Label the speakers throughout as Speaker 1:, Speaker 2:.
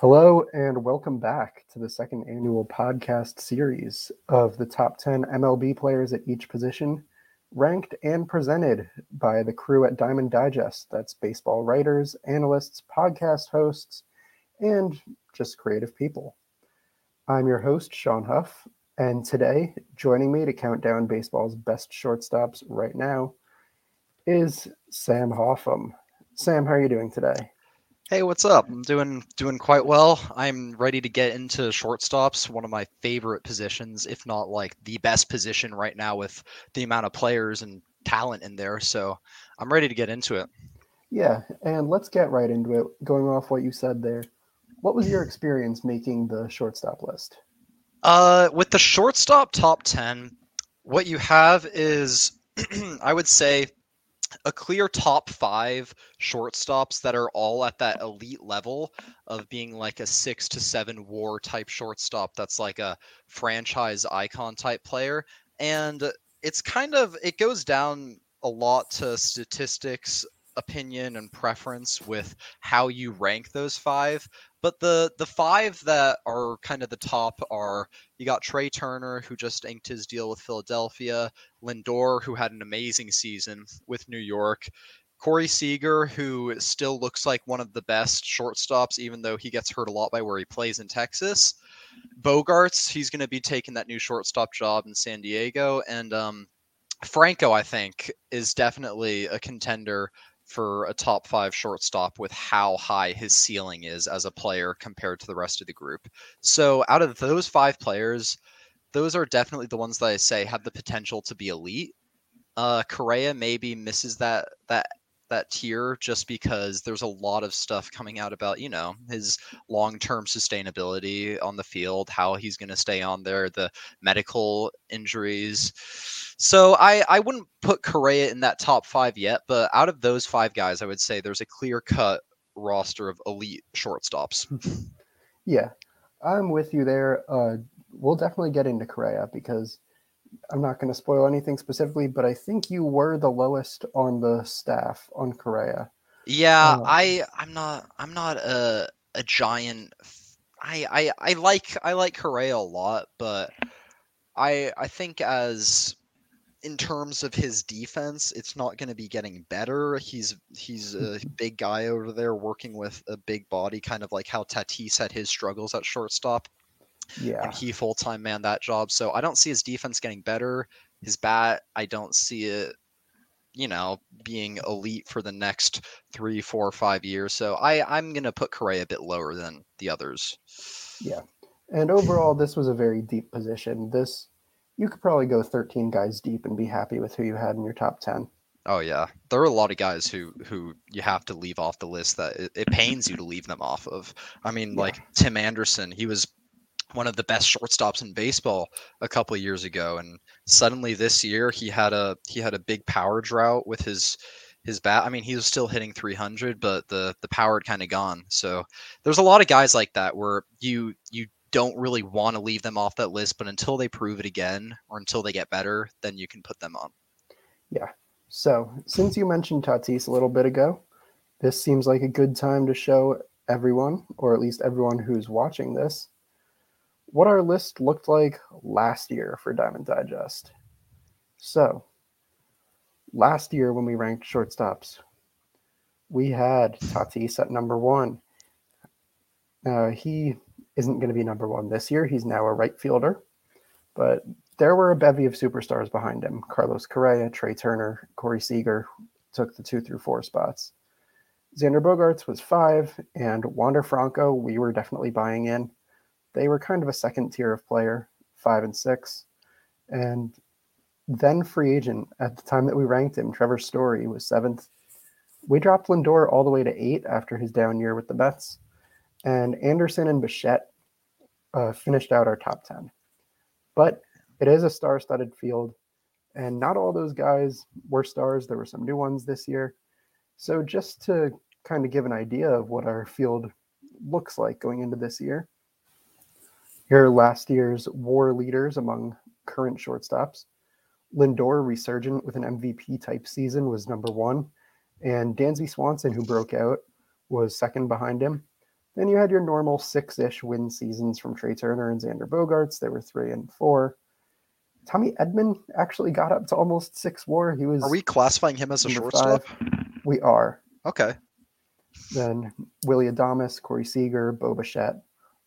Speaker 1: Hello, and welcome back to the second annual podcast series of the top 10 MLB players at each position, ranked and presented by the crew at Diamond Digest. That's baseball writers, analysts, podcast hosts, and just creative people. I'm your host, Sean Huff, and today, joining me to count down baseball's best shortstops right now is Sam Hoffam. Sam, how are you doing today?
Speaker 2: Hey, what's up? I'm doing doing quite well. I'm ready to get into shortstops, one of my favorite positions, if not like the best position right now with the amount of players and talent in there. So I'm ready to get into it.
Speaker 1: Yeah, and let's get right into it. Going off what you said there, what was your experience making the shortstop list?
Speaker 2: Uh, with the shortstop top ten, what you have is, I would say, a clear top five shortstops that are all at that elite level of being like a six to seven war type shortstop that's like a franchise icon type player. And it's kind of, it goes down a lot to statistics opinion and preference with how you rank those five. But the the five that are kind of the top are you got Trea Turner who just inked his deal with Philadelphia, Lindor who had an amazing season with New York, Corey Seager who still looks like one of the best shortstops even though he gets hurt a lot by where he plays in Texas. Bogaerts he's going to be taking that new shortstop job in San Diego and um Franco, I think, is definitely a contender for a top five shortstop with how high his ceiling is as a player compared to the rest of the group. So out of those five players, those are definitely the ones that I say have the potential to be elite. Uh, Correa maybe misses that that that tier just because there's a lot of stuff coming out about you know his long-term sustainability on the field how he's going to stay on there the medical injuries. So i i wouldn't put correa in that top five yet but out of those five guys i would say there's a clear cut roster of elite shortstops.
Speaker 1: Yeah i'm with you there. Uh, we'll definitely get into correa because I'm not going to spoil anything specifically, but I think you were the lowest on the staff on Correa.
Speaker 2: Yeah, uh, I I'm not I'm not a a giant. I I I like I like Correa a lot, but I I think as in terms of his defense, it's not going to be getting better. He's he's a big guy over there working with a big body, kind of like how Tatis had his struggles at shortstop.
Speaker 1: Yeah.
Speaker 2: And he full time man that job. So I don't see his defense getting better. His bat, I don't see it, you know, being elite for the next three, four, five years. So I, I'm gonna put Correa a bit lower than the others.
Speaker 1: Yeah. And overall, this was a very deep position. This you could probably go 13 guys deep and be happy with who you had in your top 10.
Speaker 2: Oh yeah, there are a lot of guys who who you have to leave off the list that it, it pains you to leave them off of. I mean, yeah. like Tim Anderson, he was one of the best shortstops in baseball a couple years ago and suddenly this year he had a he had a big power drought with his his bat. I mean he was still hitting 300 but the the power had kind of gone. So there's a lot of guys like that where you you don't really want to leave them off that list but until they prove it again or until they get better then you can put them on
Speaker 1: yeah. So since you mentioned tatis a little bit ago this seems like a good time to show everyone or at least everyone who's watching this what our list looked like last year for Diamond Digest. So, last year when we ranked shortstops, we had Tatis at number one. Uh, he isn't going to be number one this year. He's now a right fielder, but there were a bevy of superstars behind him. Carlos Correa, Trea Turner, Corey Seager took the two through four spots. Xander Bogaerts was five, and Wander Franco, we were definitely buying in they were kind of a second tier of player, five and six. And then free agent at the time that we ranked him, Trevor Story was seventh. We dropped Lindor all the way to eight after his down year with the Mets. And Anderson and Bichette uh, finished out our top 10. But it is a star studded field. And not all those guys were stars. There were some new ones this year. So, just to kind of give an idea of what our field looks like going into this year, here are last year's war leaders among current shortstops. Lindor, resurgent with an MVP type season, was number one, and Dansby Swanson, who broke out, was second behind him. Then you had your normal six ish win seasons from Trea Turner and Xander Bogaerts. They were three and four. Tommy Edman actually got up to almost six war. He was.
Speaker 2: Are we classifying him as a shortstop?
Speaker 1: We are.
Speaker 2: Okay.
Speaker 1: Then Willie Adames, Corey Seager, Bo Bichette,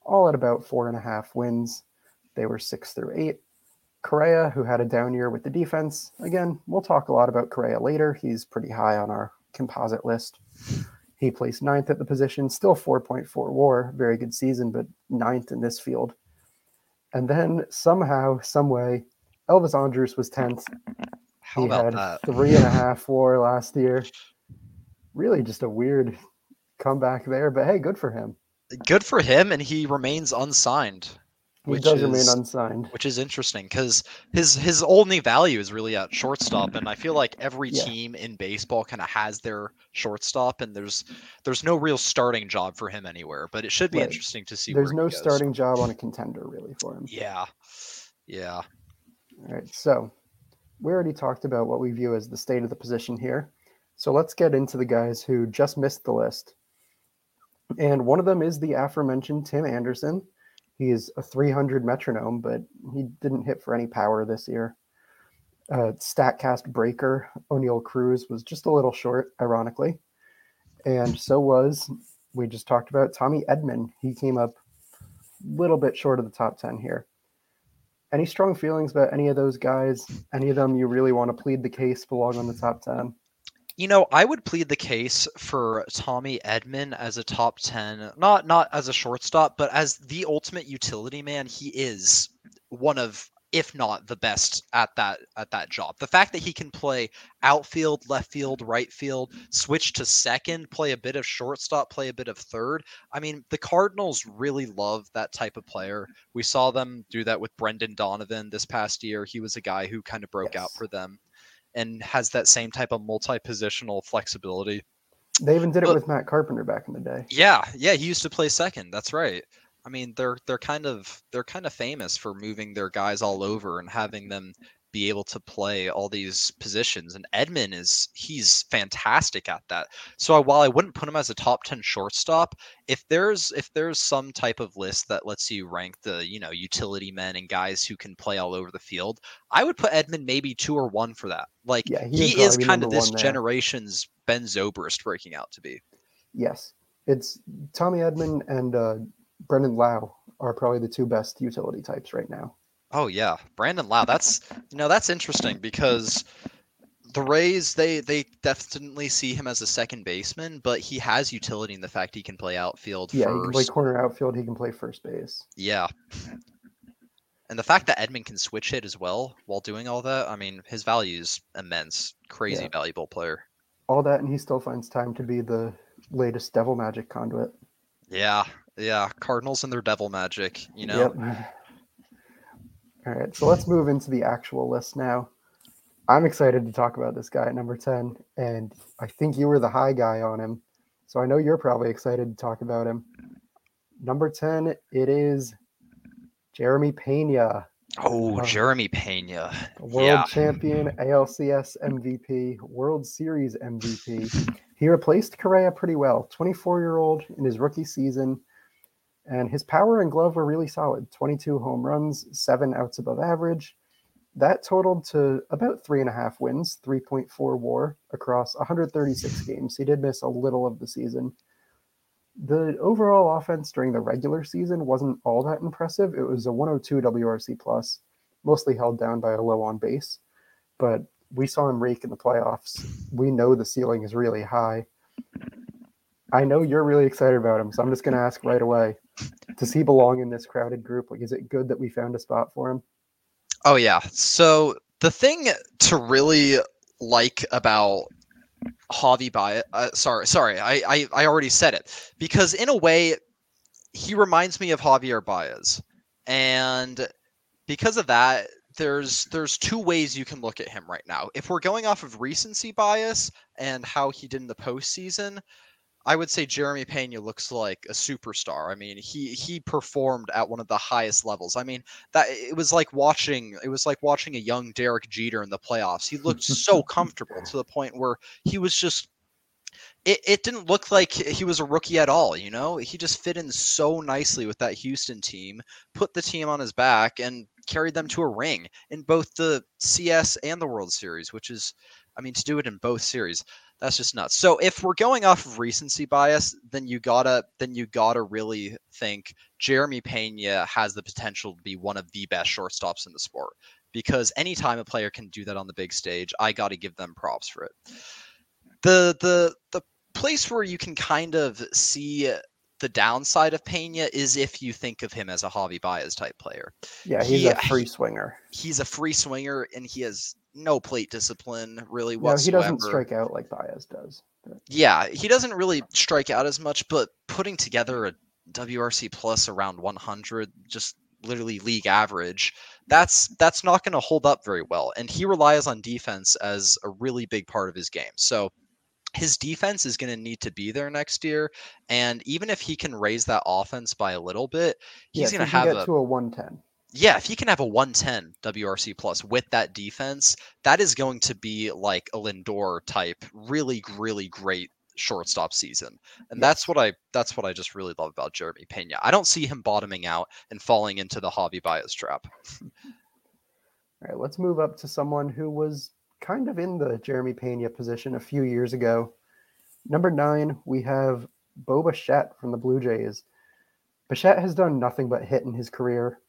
Speaker 1: all at about four and a half wins. They were six through eight. Correa, who had a down year with the defense. Again, we'll talk a lot about Correa later. He's pretty high on our composite list. He placed ninth at the position, still 4.4 war, very good season, but ninth in this field. And then somehow, someway, Elvis Andrus was 10th.
Speaker 2: How
Speaker 1: he
Speaker 2: about
Speaker 1: had
Speaker 2: that?
Speaker 1: three and a half war last year. Really just a weird comeback there, but hey, good for him.
Speaker 2: Good for him, and he remains unsigned,
Speaker 1: He
Speaker 2: Which
Speaker 1: does remain
Speaker 2: is-
Speaker 1: unsigned.
Speaker 2: which is interesting because his his only value is really at shortstop, and I feel like every
Speaker 1: Yeah.
Speaker 2: team in baseball kind of has their shortstop, and there's there's no real starting job for him anywhere. But it should be
Speaker 1: Right.
Speaker 2: interesting to see.
Speaker 1: There's no starting job on a contender really for him.
Speaker 2: Yeah, yeah.
Speaker 1: All right, so we already talked about what we view as the state of the position here. So let's get into the guys who just missed the list. And one of them is the aforementioned Tim Anderson. He is a 300 metronome, but he didn't hit for any power this year. Uh, Statcast breaker Oneil Cruz was just a little short, ironically. And so was, we just talked about Tommy Edman. He came up a little bit short of the top 10 here. Any strong feelings about any of those guys? Any of them you really want to plead the case belong on the top 10?
Speaker 2: You know, I would plead the case for Tommy Edman as a top 10, not not as a shortstop, but as the ultimate utility man. He is one of if not the best at that at that job. The fact that he can play outfield, left field, right field, switch to second, play a bit of shortstop, play a bit of third. I mean, the Cardinals really love that type of player. We saw them do that with Brendan Donovan this past year. He was a guy who kind of broke out for them and has that same type of multi-positional flexibility.
Speaker 1: They even did it with Matt Carpenter back in the day.
Speaker 2: Yeah, yeah, he used to play second. That's right. I mean, they're they're kind of they're kind of famous for moving their guys all over and having them be able to play all these positions. And Edman is he's fantastic at that. So I- while I wouldn't put him as a top 10 shortstop, if there's if there's some type of list that lets you rank the, you know, utility men and guys who can play all over the field, I would put Edman maybe 2 or 1 for that. Like
Speaker 1: Yeah, he
Speaker 2: he,
Speaker 1: would
Speaker 2: is kind of this generation's Ben Zobrist breaking out to be.
Speaker 1: Yes. It's Tommy Edman and uh, Brandon Lowe are probably the two best utility types right now.
Speaker 2: Oh yeah, Brandon Lowe. That's you know that's interesting because the Rays they they definitely see him as a second baseman, but he has utility in the fact he can play outfield
Speaker 1: Yeah, he can play corner outfield. He can play first base.
Speaker 2: Yeah. And the fact that Edman can switch hit as well while doing all that, I mean, his value is immense. Crazy
Speaker 1: Yeah.
Speaker 2: valuable player.
Speaker 1: All that, and he still finds time to be the latest Devil Magic conduit.
Speaker 2: Yeah, yeah. Cardinals and their devil magic, you know.
Speaker 1: Yep. All right, so let's move into the actual list now. I'm excited to talk about this guy at number 10, and I think you were the high guy on him. So I know you're probably excited to talk about him. Number 10, it is Jeremy Pena,
Speaker 2: Oh,
Speaker 1: Uh,
Speaker 2: Jeremy Pena.
Speaker 1: world
Speaker 2: Yeah.
Speaker 1: champion, ALCS MVP, World Series MVP. He replaced Correa pretty well. 24 year old in his rookie season, and his power and glove were really solid 22 home runs, seven outs above average. That totaled to about three and a half wins, 3.4 war across 136 games. He did miss a little of the season. The overall offense during the regular season wasn't all that impressive. It was a 102 WRC plus, mostly held down by a low on base. But we saw him rake in the playoffs. We know the ceiling is really high. I know you're really excited about him, so I'm just going to ask right away: Does he belong in this crowded group? Like, is it good that we found a spot for him?
Speaker 2: Oh yeah. So the thing to really like about Javi Baez, uh, sorry, sorry, I, I I already said it because in a way he reminds me of Javier Baez, and because of that, there's there's two ways you can look at him right now. If we're going off of recency bias and how he did in the postseason, I would say Jeremy Pena looks like a superstar. I mean, he he performed at one of the highest levels. I mean, that it was like watching it was like watching a young Derek Jeter in the playoffs. He looked so comfortable to the point where he was just it, it didn't look like he was a rookie at all. You know, he just fit in so nicely with that Houston team, put the team on his back, and carried them to a ring in both the CS and the World Series, which is, I mean, to do it in both series, that's just nuts. So if we're going off of recency bias, then you gotta then you gotta really think Jeremy Pena has the potential to be one of the best shortstops in the sport. Because anytime a player can do that on the big stage, I gotta give them props for it. The the the place where you can kind of see the downside of Pena is if you think of him as a Javi Baez type player.
Speaker 1: Yeah, he's
Speaker 2: He-
Speaker 1: a free swinger.
Speaker 2: He's a free swinger and he has no plate discipline really
Speaker 1: No, he doesn't strike out like Baez does.
Speaker 2: Yeah, he doesn't really strike out as much, but putting together a WRC plus around 100, just literally league average, that's that's not going to hold up very well. And he relies on defense as a really big part of his game. So his defense is going to need to be there next year, and even if he can raise that offense by a little bit, he's
Speaker 1: if
Speaker 2: going to have
Speaker 1: get
Speaker 2: a
Speaker 1: to a 110.
Speaker 2: yeah, if he can have a 110 WRC plus with that defense, that is going to be like a Lindor type, really, really great shortstop season. And
Speaker 1: Yeah.
Speaker 2: that's what I that's what I just really love about Jeremy Pena. I don't see him bottoming out and falling into the Javi Baez trap.
Speaker 1: All right, let's move up to someone who was kind of in the Jeremy Pena position a few years ago. Number nine, we have Bo Bichette from the Blue Jays. Bichette has done nothing but hit in his career.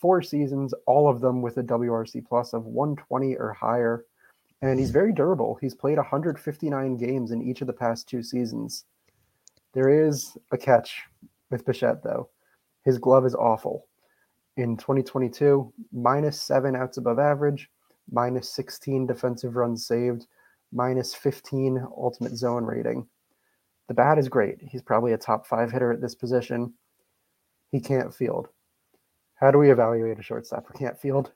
Speaker 1: Four seasons, all of them with a WRC plus of 120 or higher. And he's very durable. He's played 159 games in each of the past two seasons. There is a catch with Bichette, though. His glove is awful in 2022, minus seven outs above average, minus 16 defensive runs saved, minus 15 ultimate zone rating. The bat is great. He's probably a top five hitter at this position. He can't field. How do we evaluate a shortstop who can't field?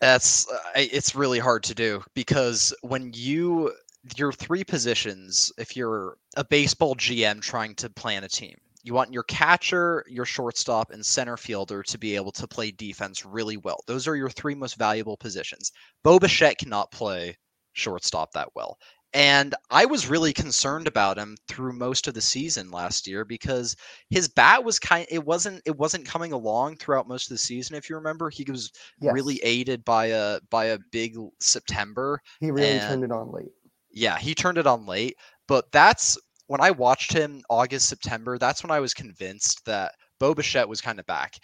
Speaker 2: That's it's really hard to do because when you your three positions, if you're a baseball GM trying to plan a team, you want your catcher, your shortstop, and center fielder to be able to play defense really well. Those are your three most valuable positions. Bo Bichette cannot play shortstop that well. And I was really concerned about him through most of the season last year because his bat was kind it wasn't it wasn't coming along throughout most of the season if you remember. He was
Speaker 1: Yes,
Speaker 2: really aided by a by a big September.
Speaker 1: he really
Speaker 2: and-
Speaker 1: turned it on late.
Speaker 2: Yeah, he turned it on late, but that's when I watched him August September. That's when I was convinced that Bo Bichette was kind of back.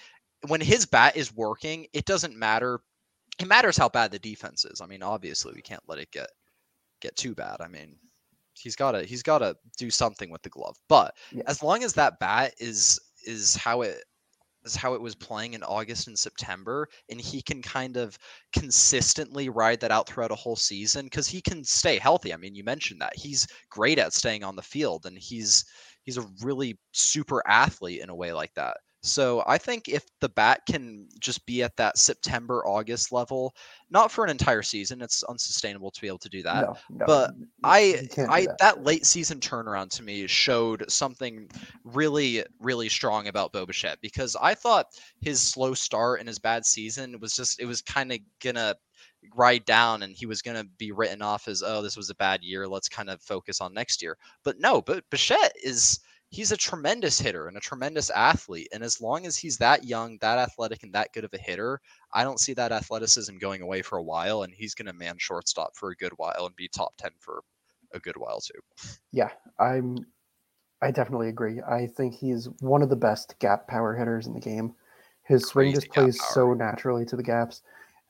Speaker 2: When his bat is working, it doesn't matter. It matters how bad the defense is. I mean, obviously, we can't let it get get too bad. I mean, he's got to he's got to do something with the glove. But
Speaker 1: Yeah.
Speaker 2: as long as that bat is is how it is how it was playing in August and September, and he can kind of consistently ride that out throughout a whole season because he can stay healthy. I mean, you mentioned that he's great at staying on the field, and he's he's a really super athlete in a way like that. So I think if the bat can just be at that September August level, not for an entire season, it's unsustainable to be able to do that.
Speaker 1: no, no,
Speaker 2: but I
Speaker 1: you can't do
Speaker 2: I
Speaker 1: that.
Speaker 2: that. late season turnaround to me showed something really really strong about Bo Bichette because I thought his slow start and his bad season was just it was kind of gonna ride down and he was gonna be written off as oh this was a bad year let's kind of focus on next year but no but Bichette is he's a tremendous hitter and a tremendous athlete and as long as he's that young that athletic and that good of a hitter I don't see that athleticism going away for a while and he's gonna man shortstop for a good while and be top 10 for a good while too.
Speaker 1: Yeah, I'm. I definitely agree. I think he's one of the best gap power hitters in the game. His swing just
Speaker 2: Crazy
Speaker 1: plays
Speaker 2: power.
Speaker 1: so naturally to the gaps,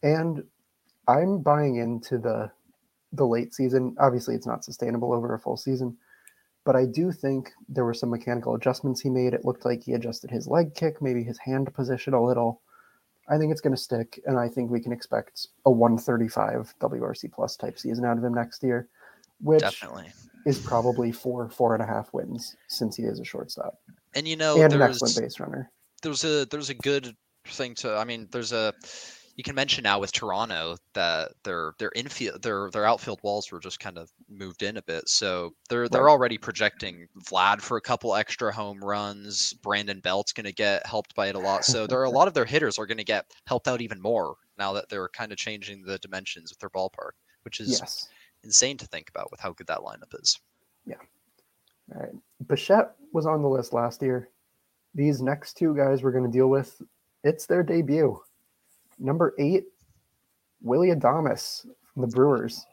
Speaker 1: and I'm buying into the the late season. Obviously, it's not sustainable over a full season, but I do think there were some mechanical adjustments he made. It looked like he adjusted his leg kick, maybe his hand position a little. I think it's going to stick, and I think we can expect a 135 WRC plus type season out of him next year, which
Speaker 2: Definitely.
Speaker 1: is probably four, four and a half wins since he is a shortstop
Speaker 2: And you know
Speaker 1: and an excellent base runner.
Speaker 2: there's a there's a good thing to I mean there's a you can mention now with Toronto that their their infield their their outfield walls were just kind of moved in a bit. So they're they're
Speaker 1: Right.
Speaker 2: already projecting Vlad for a couple extra home runs. Brandon Belt's going to get helped by it a lot. So there are a lot of their hitters are going to get helped out even more now that they're kind of changing the dimensions of their ballpark, which is
Speaker 1: Yes.
Speaker 2: insane to think about with how good that lineup is. Yeah.
Speaker 1: All right. Bichette was on the list last year. These next two guys we're going to deal with, it's their debut. Number eight, Willie Adames from the Brewers.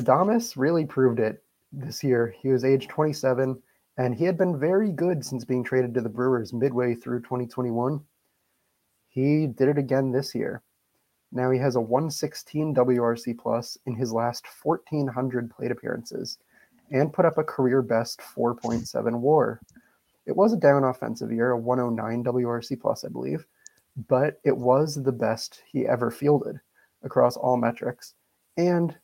Speaker 1: Adames really proved it this year. He was age 27, and he had been very good since being traded to the Brewers midway through 2021. He did it again this year. Now he has a 116 WRC plus in his last 1,400 plate appearances and put up a career best 4.7 war. It was a down offensive year, a 109 WRC plus, I believe, but it was the best he ever fielded across all metrics. And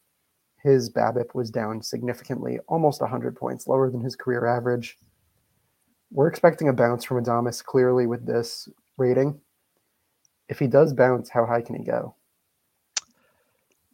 Speaker 1: his BABIP was down significantly, almost 100 points lower than his career average. We're expecting a bounce from Adames clearly with this rating. If he does bounce, how high can he go?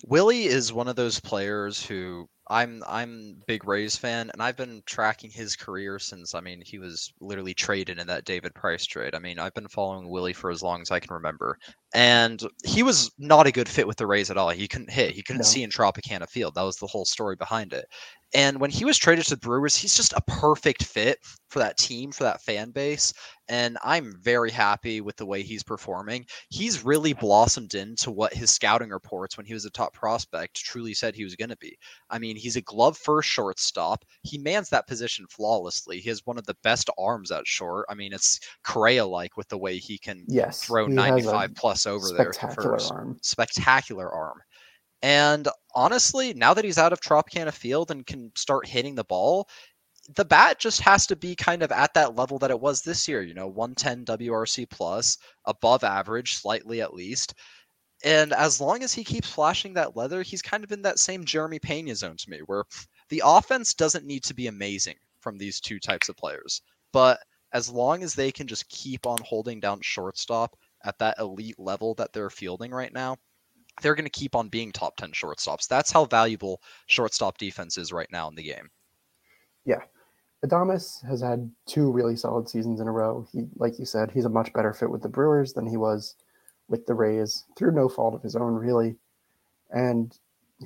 Speaker 2: Willie is one of those players who I'm I'm big Rays fan, and I've been tracking his career since I mean he was literally traded in that David Price trade. I mean I've been following Willie for as long as I can remember, and he was not a good fit with the Rays at all. He couldn't hit, he couldn't no. see in Tropicana Field. That was the whole story behind it. And when he was traded to the Brewers, he's just a perfect fit for that team, for that fan base. And I'm very happy with the way he's performing. He's really blossomed into what his scouting reports when he was a top prospect truly said he was going to be. I mean, he's a glove first shortstop. He mans that position flawlessly. He has one of the best arms at short. I mean, it's Correa like with the way he can
Speaker 1: yes,
Speaker 2: throw 95 plus over there.
Speaker 1: Spectacular arm.
Speaker 2: Spectacular arm. And honestly, now that he's out of Tropicana Field and can start hitting the ball, the bat just has to be kind of at that level that it was this year, you know, 110 WRC plus, above average, slightly at least. And as long as he keeps flashing that leather, he's kind of in that same Jeremy Pena zone to me, where the offense doesn't need to be amazing from these two types of players. But as long as they can just keep on holding down shortstop at that elite level that they're fielding right now, they're going to keep on being top 10 shortstops. That's how valuable shortstop defense is right now in the game.
Speaker 1: Yeah. Adames has had two really solid seasons in a row. He, like you said, he's a much better fit with the Brewers than he was with the Rays through no fault of his own, really. And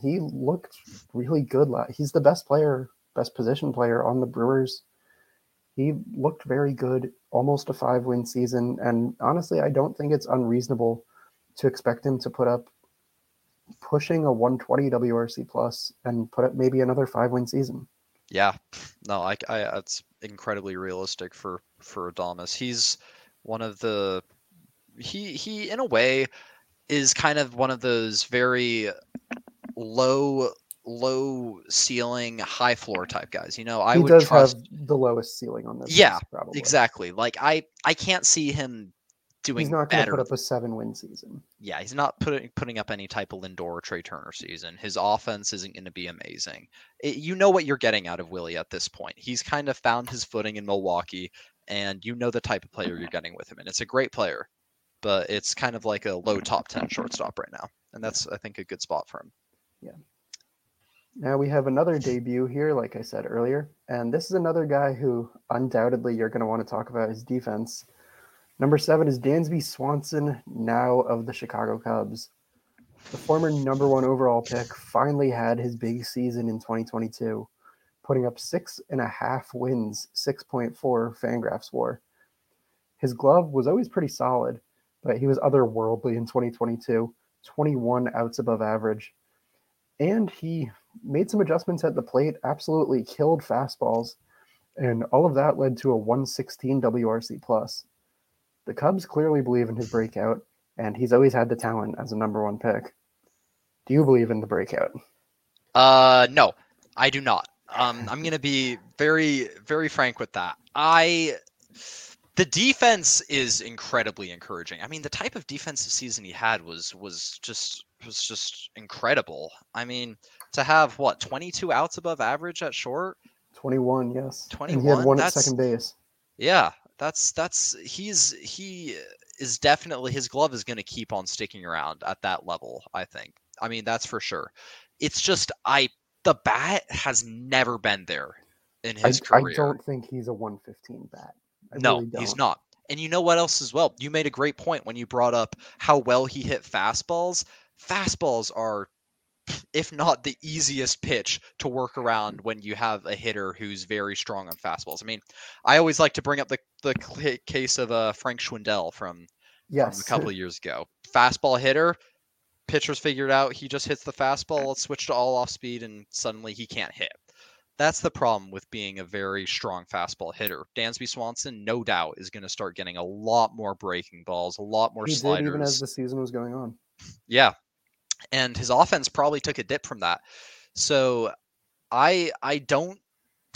Speaker 1: he looked really good. He's the best player, best position player on the Brewers. He looked very good, almost a five win season. And honestly, I don't think it's unreasonable to expect him to put up pushing a 120 WRC plus and put up maybe another five win season.
Speaker 2: Yeah, no, I, I that's incredibly realistic for for Adames. He's one of the he he in a way is kind of one of those very low low ceiling high floor type guys you know i
Speaker 1: he
Speaker 2: would
Speaker 1: does
Speaker 2: trust
Speaker 1: have the lowest ceiling on this
Speaker 2: yeah
Speaker 1: probably
Speaker 2: exactly like i i can't see him doing
Speaker 1: he's not going
Speaker 2: to
Speaker 1: put up a seven win season.
Speaker 2: Yeah, he's not putting putting up any type of Lindor or Trea Turner season. His offense isn't going to be amazing. It, you know what you're getting out of Willie at this point. He's kind of found his footing in Milwaukee, and you know the type of player you're getting with him, and it's a great player. But it's kind of like a low top ten shortstop right now, and that's I think a good spot for him.
Speaker 1: Yeah. Now we have another debut here, like I said earlier, and this is another guy who undoubtedly you're going to want to talk about his defense. Number seven is Dansby Swanson, now of the Chicago Cubs. The former number one overall pick finally had his big season in 2022, putting up six and a half wins, 6.4 Fangraphs WAR. His glove was always pretty solid, but he was otherworldly in 2022, 21 outs above average. And he made some adjustments at the plate, absolutely killed fastballs, and all of that led to a 116 WRC plus. The Cubs clearly believe in his breakout, and he's always had the talent as a number one pick. Do you believe in the breakout?
Speaker 2: Uh, no, I do not. Um, I'm gonna be very, very frank with that. I, the defense is incredibly encouraging. I mean, the type of defensive season he had was was just was just incredible. I mean, to have what 22 outs above average at short.
Speaker 1: 21, yes.
Speaker 2: 21.
Speaker 1: And he had one at second base.
Speaker 2: Yeah, that's that's he's he is definitely his glove is going to keep on sticking around at that level. I think. I mean, that's for sure. It's just I the bat has never been there in his
Speaker 1: I,
Speaker 2: career.
Speaker 1: I don't think he's a 115 bat. I
Speaker 2: no,
Speaker 1: really
Speaker 2: he's not. And you know what else as well? You made a great point when you brought up how well he hit fastballs. Fastballs are if not the easiest pitch to work around when you have a hitter who's very strong on fastballs. I mean, I always like to bring up the the case of uh, Frank Schwindel from, from a couple of years ago. Fastball hitter, pitchers figured out he just hits the fastball, let's switch to all off speed, and suddenly he can't hit. That's the problem with being a very strong fastball hitter. Dansby Swanson, no doubt, is going to start getting a lot more breaking balls, a lot more
Speaker 1: he
Speaker 2: sliders.
Speaker 1: even as the season was going on.
Speaker 2: Yeah. And his offense probably took a dip from that. So I I don't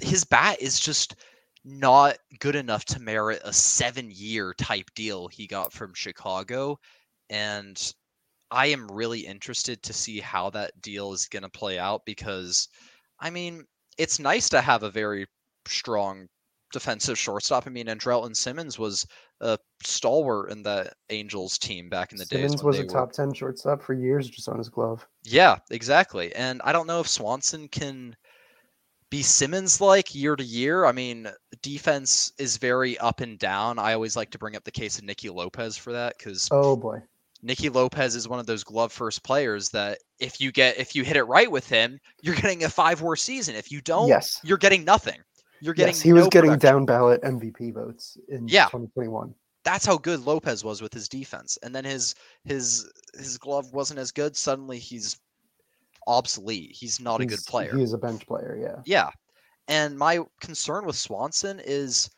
Speaker 2: his bat is just not good enough to merit a 7-year type deal he got from Chicago and I am really interested to see how that deal is going to play out because I mean, it's nice to have a very strong defensive shortstop. I mean, Andrelton Simmons was a stalwart in the Angels team back in the days.
Speaker 1: Simmons was a
Speaker 2: were-
Speaker 1: top ten shortstop for years, just on his glove.
Speaker 2: yeah, exactly. And I don't know if Swanson can be Simmons like year to year. I mean, defense is very up and down. I always like to bring up the case of Nicky Lopez for that because
Speaker 1: Oh boy.
Speaker 2: Nicky Lopez is one of those glove first players that if you get if you hit it right with him, you're getting a five war season. If you don't,
Speaker 1: yes.
Speaker 2: you're getting nothing. You're getting
Speaker 1: Yes, he was
Speaker 2: no
Speaker 1: getting
Speaker 2: production.
Speaker 1: down ballot MVP votes in
Speaker 2: Yeah.
Speaker 1: 2021.
Speaker 2: That's how good Lopez was with his defense. And then his his his glove wasn't as good. Suddenly he's obsolete. He's not a good player.
Speaker 1: He's a bench player, yeah.
Speaker 2: Yeah. And my concern with Swanson is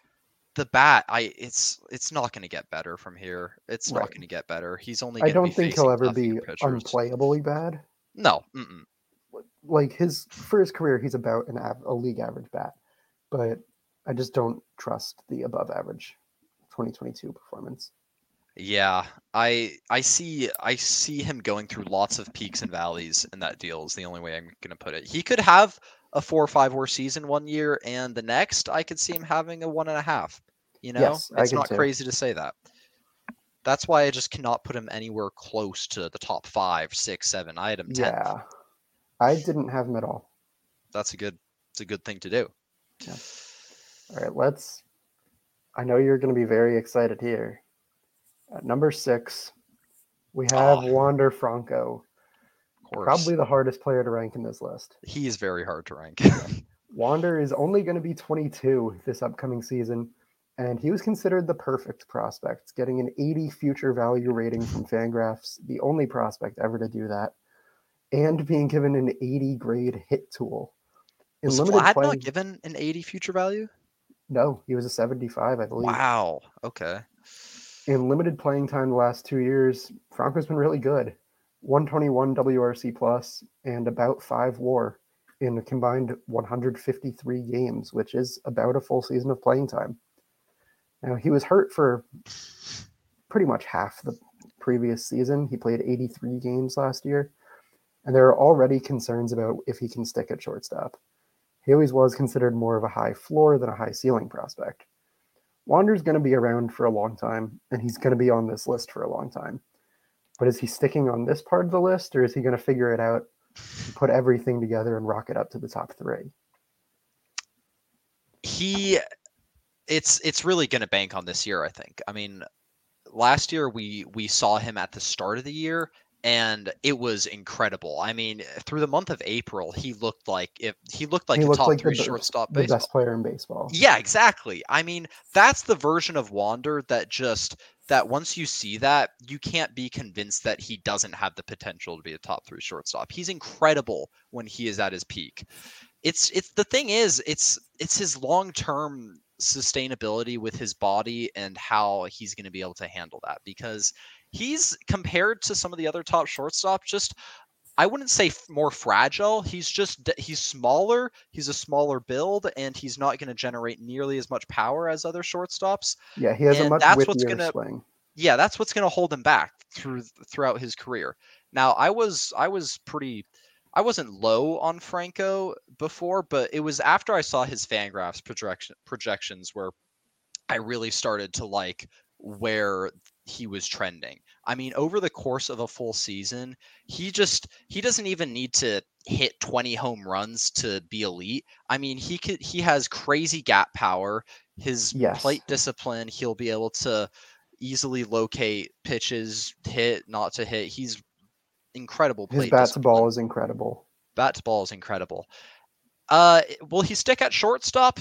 Speaker 2: the bat. I it's it's not going to get better from here. It's not going to get better. He's only.
Speaker 1: I don't think he'll ever be unplayably bad.
Speaker 2: No. Mm-mm.
Speaker 1: Like his for his career, he's about an av- a league average bat, but I just don't trust the above average 2022 performance.
Speaker 2: Yeah, I I see I see him going through lots of peaks and valleys, in that deal is the only way I'm gonna put it. He could have a four or five war season one year, and the next I could see him having a one and a half. You know,
Speaker 1: Yes,
Speaker 2: it's not
Speaker 1: too.
Speaker 2: crazy to say that. That's why I just cannot put him anywhere close to the top five, six, seven. I had him ten.
Speaker 1: Yeah, I didn't have him at all.
Speaker 2: That's a good. It's a good thing to do.
Speaker 1: All right, let's. I know you're going to be very excited here. At number six, we oh, have
Speaker 2: Oh.
Speaker 1: Wander Franco,
Speaker 2: Of course,
Speaker 1: probably the hardest player to rank in this list.
Speaker 2: he is very hard to rank.
Speaker 1: Wander is only going to be 22 this upcoming season, and he was considered the perfect prospect, getting an 80 future value rating from Fangraphs, the only prospect ever to do that, and being given an 80 grade hit tool. In
Speaker 2: was Vlad
Speaker 1: play,
Speaker 2: not given an 80 future value?
Speaker 1: no, he was a 75, I believe.
Speaker 2: Wow. Okay.
Speaker 1: In limited playing time the last two years, Franco's been really good. 121 WRC plus and about five WAR in a combined 153 games, which is about a full season of playing time. Now he was hurt for pretty much half the previous season. He played 83 games last year, and there are already concerns about if he can stick at shortstop. He always was considered more of a high floor than a high ceiling prospect. Wander's going to be around for a long time, and he's going to be on this list for a long time. But is he sticking on this part of the list, or is he going to figure it out, put everything together, and rock it up to the top three?
Speaker 2: he it's it's really going to bank on this year i think i mean last year we we saw him at the start of the year and it was incredible. I mean through the month of april he looked like if he looked like
Speaker 1: he
Speaker 2: a top
Speaker 1: like
Speaker 2: three
Speaker 1: the,
Speaker 2: shortstop
Speaker 1: the best player in baseball.
Speaker 2: yeah exactly. I mean that's the version of wander that just that once you see that you can't be convinced that he doesn't have the potential to be a top three shortstop. He's incredible when he is at his peak. It's it's the thing is it's it's his long term sustainability with his body and how he's going to be able to handle that because he's compared to some of the other top shortstops just I wouldn't say f- more fragile. He's just he's smaller. He's a smaller build, and he's not going to generate nearly as much power as other shortstops.
Speaker 1: Yeah, he has a much
Speaker 2: that's what's gonna-
Speaker 1: swing.
Speaker 2: Yeah, that's what's going to hold him back through throughout his career. Now, I was I was pretty I wasn't low on Franco before, but it was after I saw his Fangraphs projection projections where I really started to like where he was trending. I mean, over the course of a full season, he just he doesn't even need to hit 20 home runs to be elite. I mean, he could he has crazy gap power. His
Speaker 1: Yes.
Speaker 2: plate discipline, he'll be able to easily locate pitches, hit, not to hit. He's incredible.
Speaker 1: His bat to ball is incredible.
Speaker 2: bat to ball is incredible. Uh, will he stick at shortstop?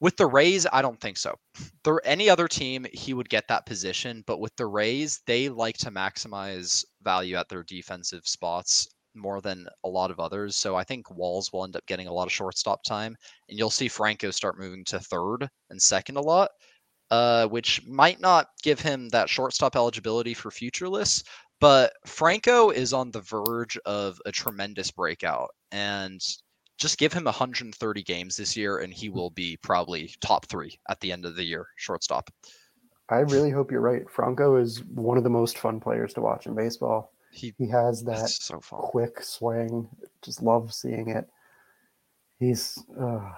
Speaker 2: With the Rays, I don't think so. There any other team, he would get that position, but with the Rays, they like to maximize value at their defensive spots more than a lot of others. So I think Walls will end up getting a lot of shortstop time, and you'll see Franco start moving to third and second a lot, uh, which might not give him that shortstop eligibility for future lists. But Franco is on the verge of a tremendous breakout, and just give him 130 games this year, and he will be probably top three at the end of the year, shortstop.
Speaker 1: I really hope you're right. Franco is one of the most fun players to watch in baseball.
Speaker 2: He
Speaker 1: He has that
Speaker 2: so fun.
Speaker 1: quick swing. Just love seeing it. He's, uh,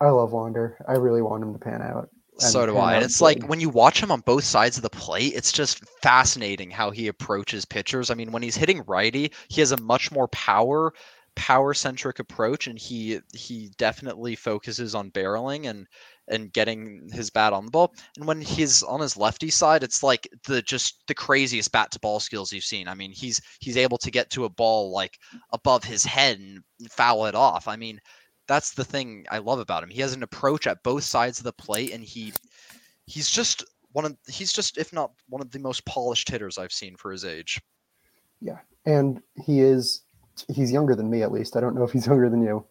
Speaker 1: I love Wander. I really want him to pan out.
Speaker 2: So do I. And it's like when you watch him on both sides of the plate, it's just fascinating how he approaches pitchers. I mean, when he's hitting righty, he has a much more power power centric approach and he he definitely focuses on barreling and and getting his bat on the ball. And when he's on his lefty side, it's like the just the craziest bat to ball skills you've seen. I mean, he's he's able to get to a ball like above his head and foul it off. I mean, that's the thing I love about him. He has an approach at both sides of the plate and he he's just one of he's just if not one of the most polished hitters I've seen for his age. Yeah.
Speaker 1: And he is, he's younger than me at least. I don't know if he's younger than you,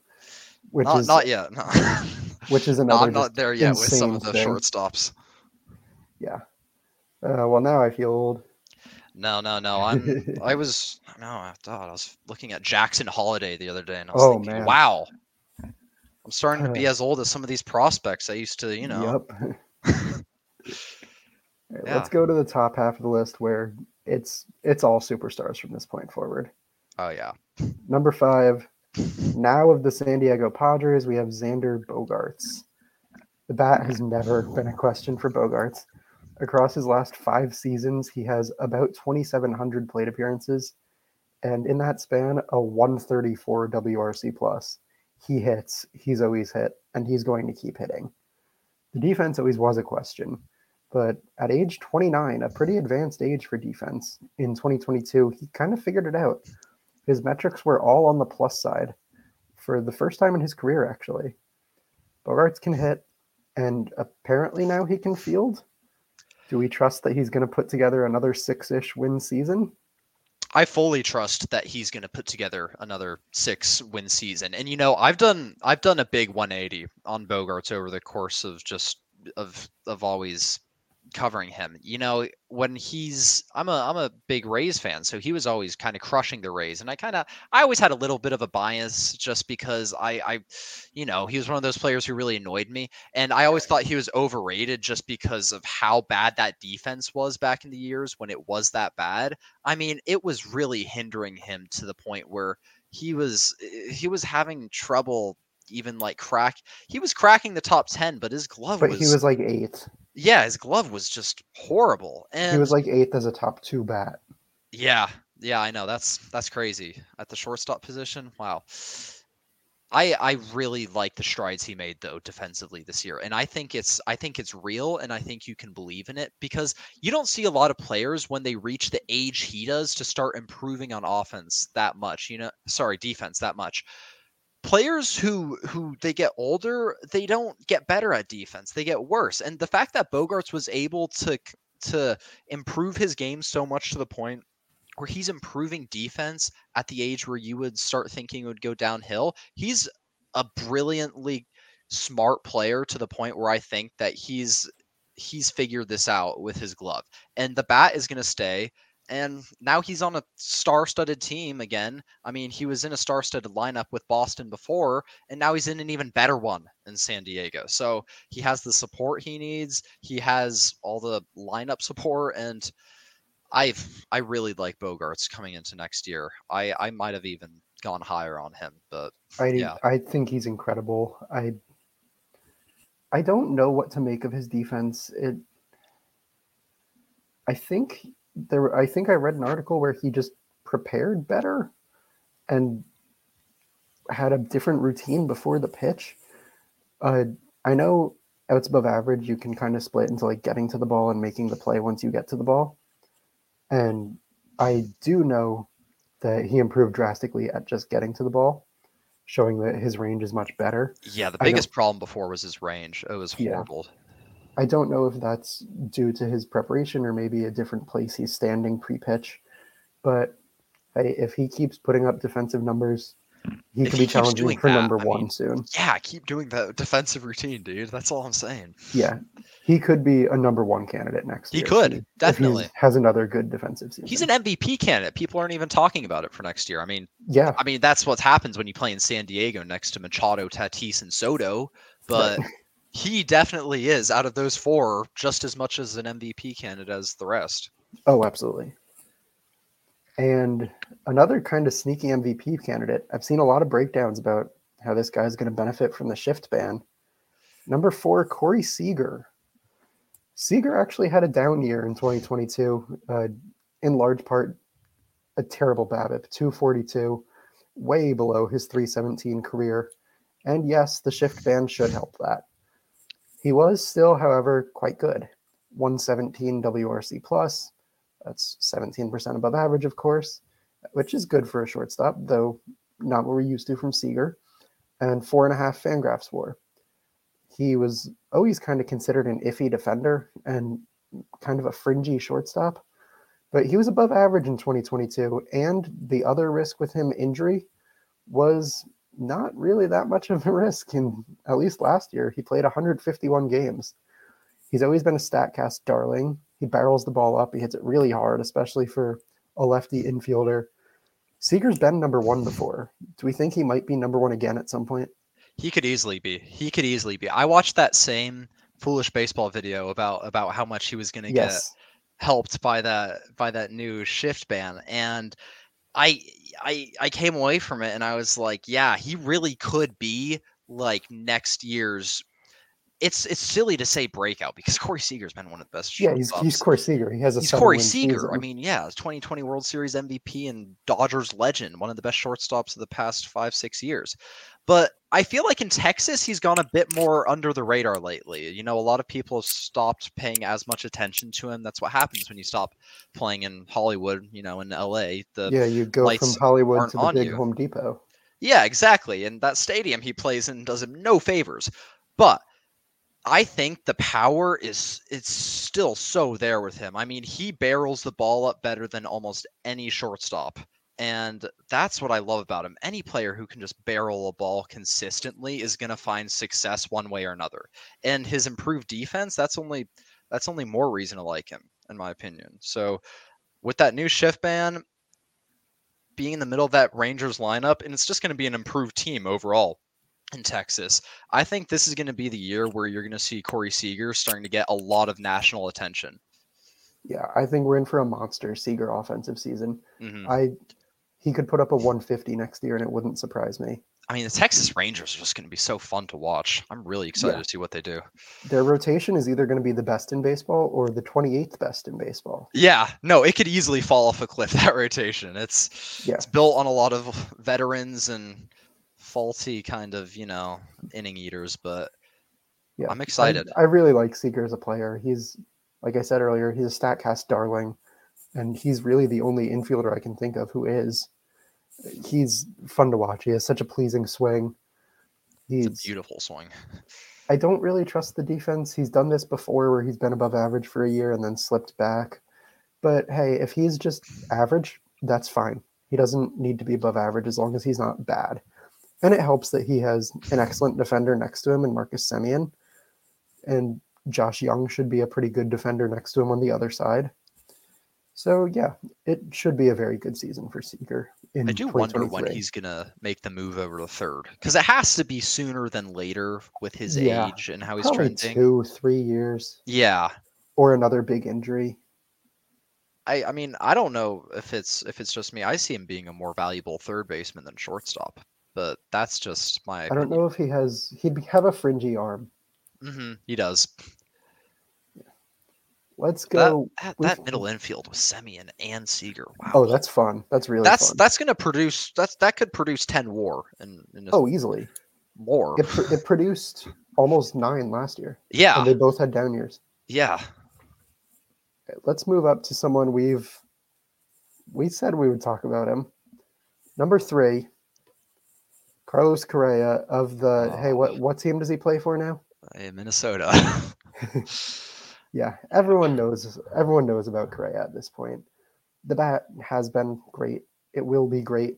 Speaker 1: which
Speaker 2: not
Speaker 1: is
Speaker 2: not yet. No.
Speaker 1: which is
Speaker 2: no,
Speaker 1: another.
Speaker 2: I'm not there yet with some of the
Speaker 1: thing.
Speaker 2: shortstops.
Speaker 1: Yeah. Uh, well, now I feel old.
Speaker 2: No, no, no. I'm I was no, I thought I was looking at Jackson Holliday the other day and I was
Speaker 1: Oh,
Speaker 2: thinking,
Speaker 1: man.
Speaker 2: wow. I'm starting to be as old as some of these prospects I used to, you know.
Speaker 1: Yep. Right, Let's go to the top half of the list where it's it's all superstars from this point forward.
Speaker 2: Oh yeah.
Speaker 1: Number five, now of the San Diego Padres, we have Xander Bogaerts. The bat has never been a question for Bogaerts. Across his last five seasons, he has about 2,700 plate appearances, and in that span, a 134 WRC plus. He hits, he's always hit, and he's going to keep hitting. The defense always was a question, but at age 29, a pretty advanced age for defense, in 2022, he kind of figured it out. His metrics were all on the plus side for the first time in his career, actually. Bogaerts can hit, and apparently now he can field. Do we trust that he's going to put together another six ish win season?
Speaker 2: I fully trust that he's going to put together another six win season. And you know, I've done I've done a big 180 on Bogaerts over the course of just of of always covering him. You know, when he's I'm a I'm a big Rays fan, so he was always kind of crushing the Rays and I kind of I always had a little bit of a bias just because I I you know, he was one of those players who really annoyed me and I always thought he was overrated just because of how bad that defense was back in the years when it was that bad. I mean, it was really hindering him to the point where he was eh, he was having trouble even like crack he was cracking the top 10 but his glove
Speaker 1: But
Speaker 2: was,
Speaker 1: he was like eighth.
Speaker 2: Yeah his glove was just horrible and
Speaker 1: He was like eighth as a top two bat.
Speaker 2: yeah yeah i know that's that's crazy. At the shortstop position wow. I, I really like the strides he made though defensively this year and I think it's I think it's real and I think you can believe in it because you don't see a lot of players when they reach the age he does to start improving on offense that much you know sorry defense that much players who who they get older they don't get better at defense they get worse and the fact that Bogaerts was able to to improve his game so much to the point where he's improving defense at the age where you would start thinking it would go downhill he's a brilliantly smart player to the point where I think that he's he's figured this out with his glove and the bat is going to stay and now he's on a star-studded team again. I mean, he was in a star-studded lineup with Boston before, and now he's in an even better one in San Diego. So he has the support he needs. He has all the lineup support, and I I really like Bogaerts coming into next year. I I might have even gone higher on him, but
Speaker 1: I
Speaker 2: Yeah.
Speaker 1: I think he's incredible. I I don't know what to make of his defense. It I think there I think I read an article where he just prepared better and had a different routine before the pitch. Uh, I know outs above average you can kind of split into like getting to the ball and making the play once you get to the ball. And I do know that he improved drastically at just getting to the ball, showing that his range is much better.
Speaker 2: Yeah, the biggest problem before was his range. It was
Speaker 1: Yeah. I don't know if that's due to his preparation or maybe a different place he's standing pre-pitch, but hey, if he keeps putting up defensive numbers, he
Speaker 2: If
Speaker 1: could be challenging for
Speaker 2: that,
Speaker 1: number
Speaker 2: I
Speaker 1: one
Speaker 2: mean-
Speaker 1: soon.
Speaker 2: Yeah, keep doing the defensive routine, dude. That's all I'm saying.
Speaker 1: Yeah, he could be a number one candidate next
Speaker 2: He
Speaker 1: year. He
Speaker 2: could, definitely.
Speaker 1: has another good defensive season.
Speaker 2: He's an MVP candidate. People aren't even talking about it for next year. I mean,
Speaker 1: yeah,
Speaker 2: I mean that's what happens when you play in San Diego next to Machado, Tatis, and Soto. But he definitely is out of those four just as much as an MVP candidate as the rest.
Speaker 1: Oh, absolutely. And another kind of sneaky MVP candidate. I've seen a lot of breakdowns about how this guy's going to benefit from the shift ban. Number four, Corey Seager. Seager actually had a down year in 2022, uh, in large part a terrible BABIP, 242, way below his 317 career. And yes, the shift ban should help that. He was still, however, quite good. 117 WRC plus, that's 17% above average, of course, which is good for a shortstop, though not what we're used to from Seager. And four and a half Fangraphs war. He was always kind of considered an iffy defender and kind of a fringy shortstop, but he was above average in 2022. And the other risk with him, injury, was not really that much of a risk in at least last year. He played 151 games. He's always been a StatCast darling. He barrels the ball up. He hits it really hard, especially for a lefty infielder. Seager's been number one before. Do we think he might be number one again at some point?
Speaker 2: He could easily be. He could easily be. I watched that same foolish baseball video about about how much he was going to get helped by that by that new shift ban and I I I came away from it and I was like, yeah, he really could be like next year's it's it's silly to say breakout because Corey Seager's been one of the best
Speaker 1: Yeah, he's, he's. Corey Seager. He has a
Speaker 2: He's Corey Seager. I mean, yeah, 2020 World Series MVP and Dodgers legend, one of the best shortstops of the past five, six years. But I feel like in Texas, he's gone a bit more under the radar lately. You know, a lot of people have stopped paying as much attention to him. That's what happens when you stop playing in Hollywood, you know, in LA. The
Speaker 1: yeah, you go from Hollywood to the big
Speaker 2: you.
Speaker 1: Home Depot.
Speaker 2: Yeah, exactly. And that stadium he plays in does him no favors. But I think the power is it's still so there with him. I mean, he barrels the ball up better than almost any shortstop. And that's what I love about him. Any player who can just barrel a ball consistently is going to find success one way or another. And his improved defense, that's only that's only more reason to like him in my opinion. So with that new shift ban, being in the middle of that Rangers lineup, and it's just going to be an improved team overall in Texas. I think this is going to be the year where you're going to see Corey Seager starting to get a lot of national attention.
Speaker 1: Yeah, I think we're in for a monster Seager offensive season.
Speaker 2: Mhm.
Speaker 1: I he could put up a 150 next year and it wouldn't surprise me.
Speaker 2: I mean, the Texas Rangers are just going to be so fun to watch. I'm really excited
Speaker 1: Yeah.
Speaker 2: to see what they do.
Speaker 1: Their rotation is either going to be the best in baseball or the 28th best in baseball.
Speaker 2: Yeah, no, it could easily fall off a cliff that rotation. It's
Speaker 1: Yeah.
Speaker 2: it's built on a lot of veterans and faulty kind of, you know, inning eaters, but
Speaker 1: Yeah,
Speaker 2: I'm excited.
Speaker 1: I, I really like Seager as a player. He's, like I said earlier, he's a Statcast darling, and he's really the only infielder I can think of who is. He's fun to watch. He has such a pleasing swing.
Speaker 2: It's
Speaker 1: He's.
Speaker 2: a beautiful swing.
Speaker 1: I don't really trust the defense. He's done this before, where he's been above average for a year and then slipped back. But hey, if he's just average, that's fine. He doesn't need to be above average as long as he's not bad. And it helps that he has an excellent defender next to him in Marcus Semien. And Josh Jung should be a pretty good defender next to him on the other side. So yeah, it should be a very good season for Seager. In
Speaker 2: I do wonder when he's gonna make the move over to third because it has to be sooner than later with his
Speaker 1: Yeah,
Speaker 2: age and how he's
Speaker 1: probably
Speaker 2: trending.
Speaker 1: two, three years,
Speaker 2: Yeah,
Speaker 1: or another big injury.
Speaker 2: I I mean I don't know if it's if it's just me. I see him being a more valuable third baseman than shortstop, but that's just my.
Speaker 1: I don't know if he has. He'd have a fringy arm.
Speaker 2: hmm he does.
Speaker 1: Let's go.
Speaker 2: that,
Speaker 1: we've-
Speaker 2: that middle infield with Semien and Seager. Wow.
Speaker 1: Oh, that's fun. That's really
Speaker 2: that's
Speaker 1: fun.
Speaker 2: that's gonna produce that's that could produce ten WAR and,
Speaker 1: oh, easily.
Speaker 2: more.
Speaker 1: It, pr- it produced almost nine last year,
Speaker 2: Yeah,
Speaker 1: and they both had down years.
Speaker 2: yeah.
Speaker 1: Okay, Let's move up to someone we've we said we would talk about him. Number three, Carlos Correa of the. Oh, hey, what
Speaker 2: Oh.
Speaker 1: what team does he play for now?
Speaker 2: Hey, Minnesota.
Speaker 1: Yeah, everyone knows everyone knows about Correa at this point. The bat has been great. It will be great.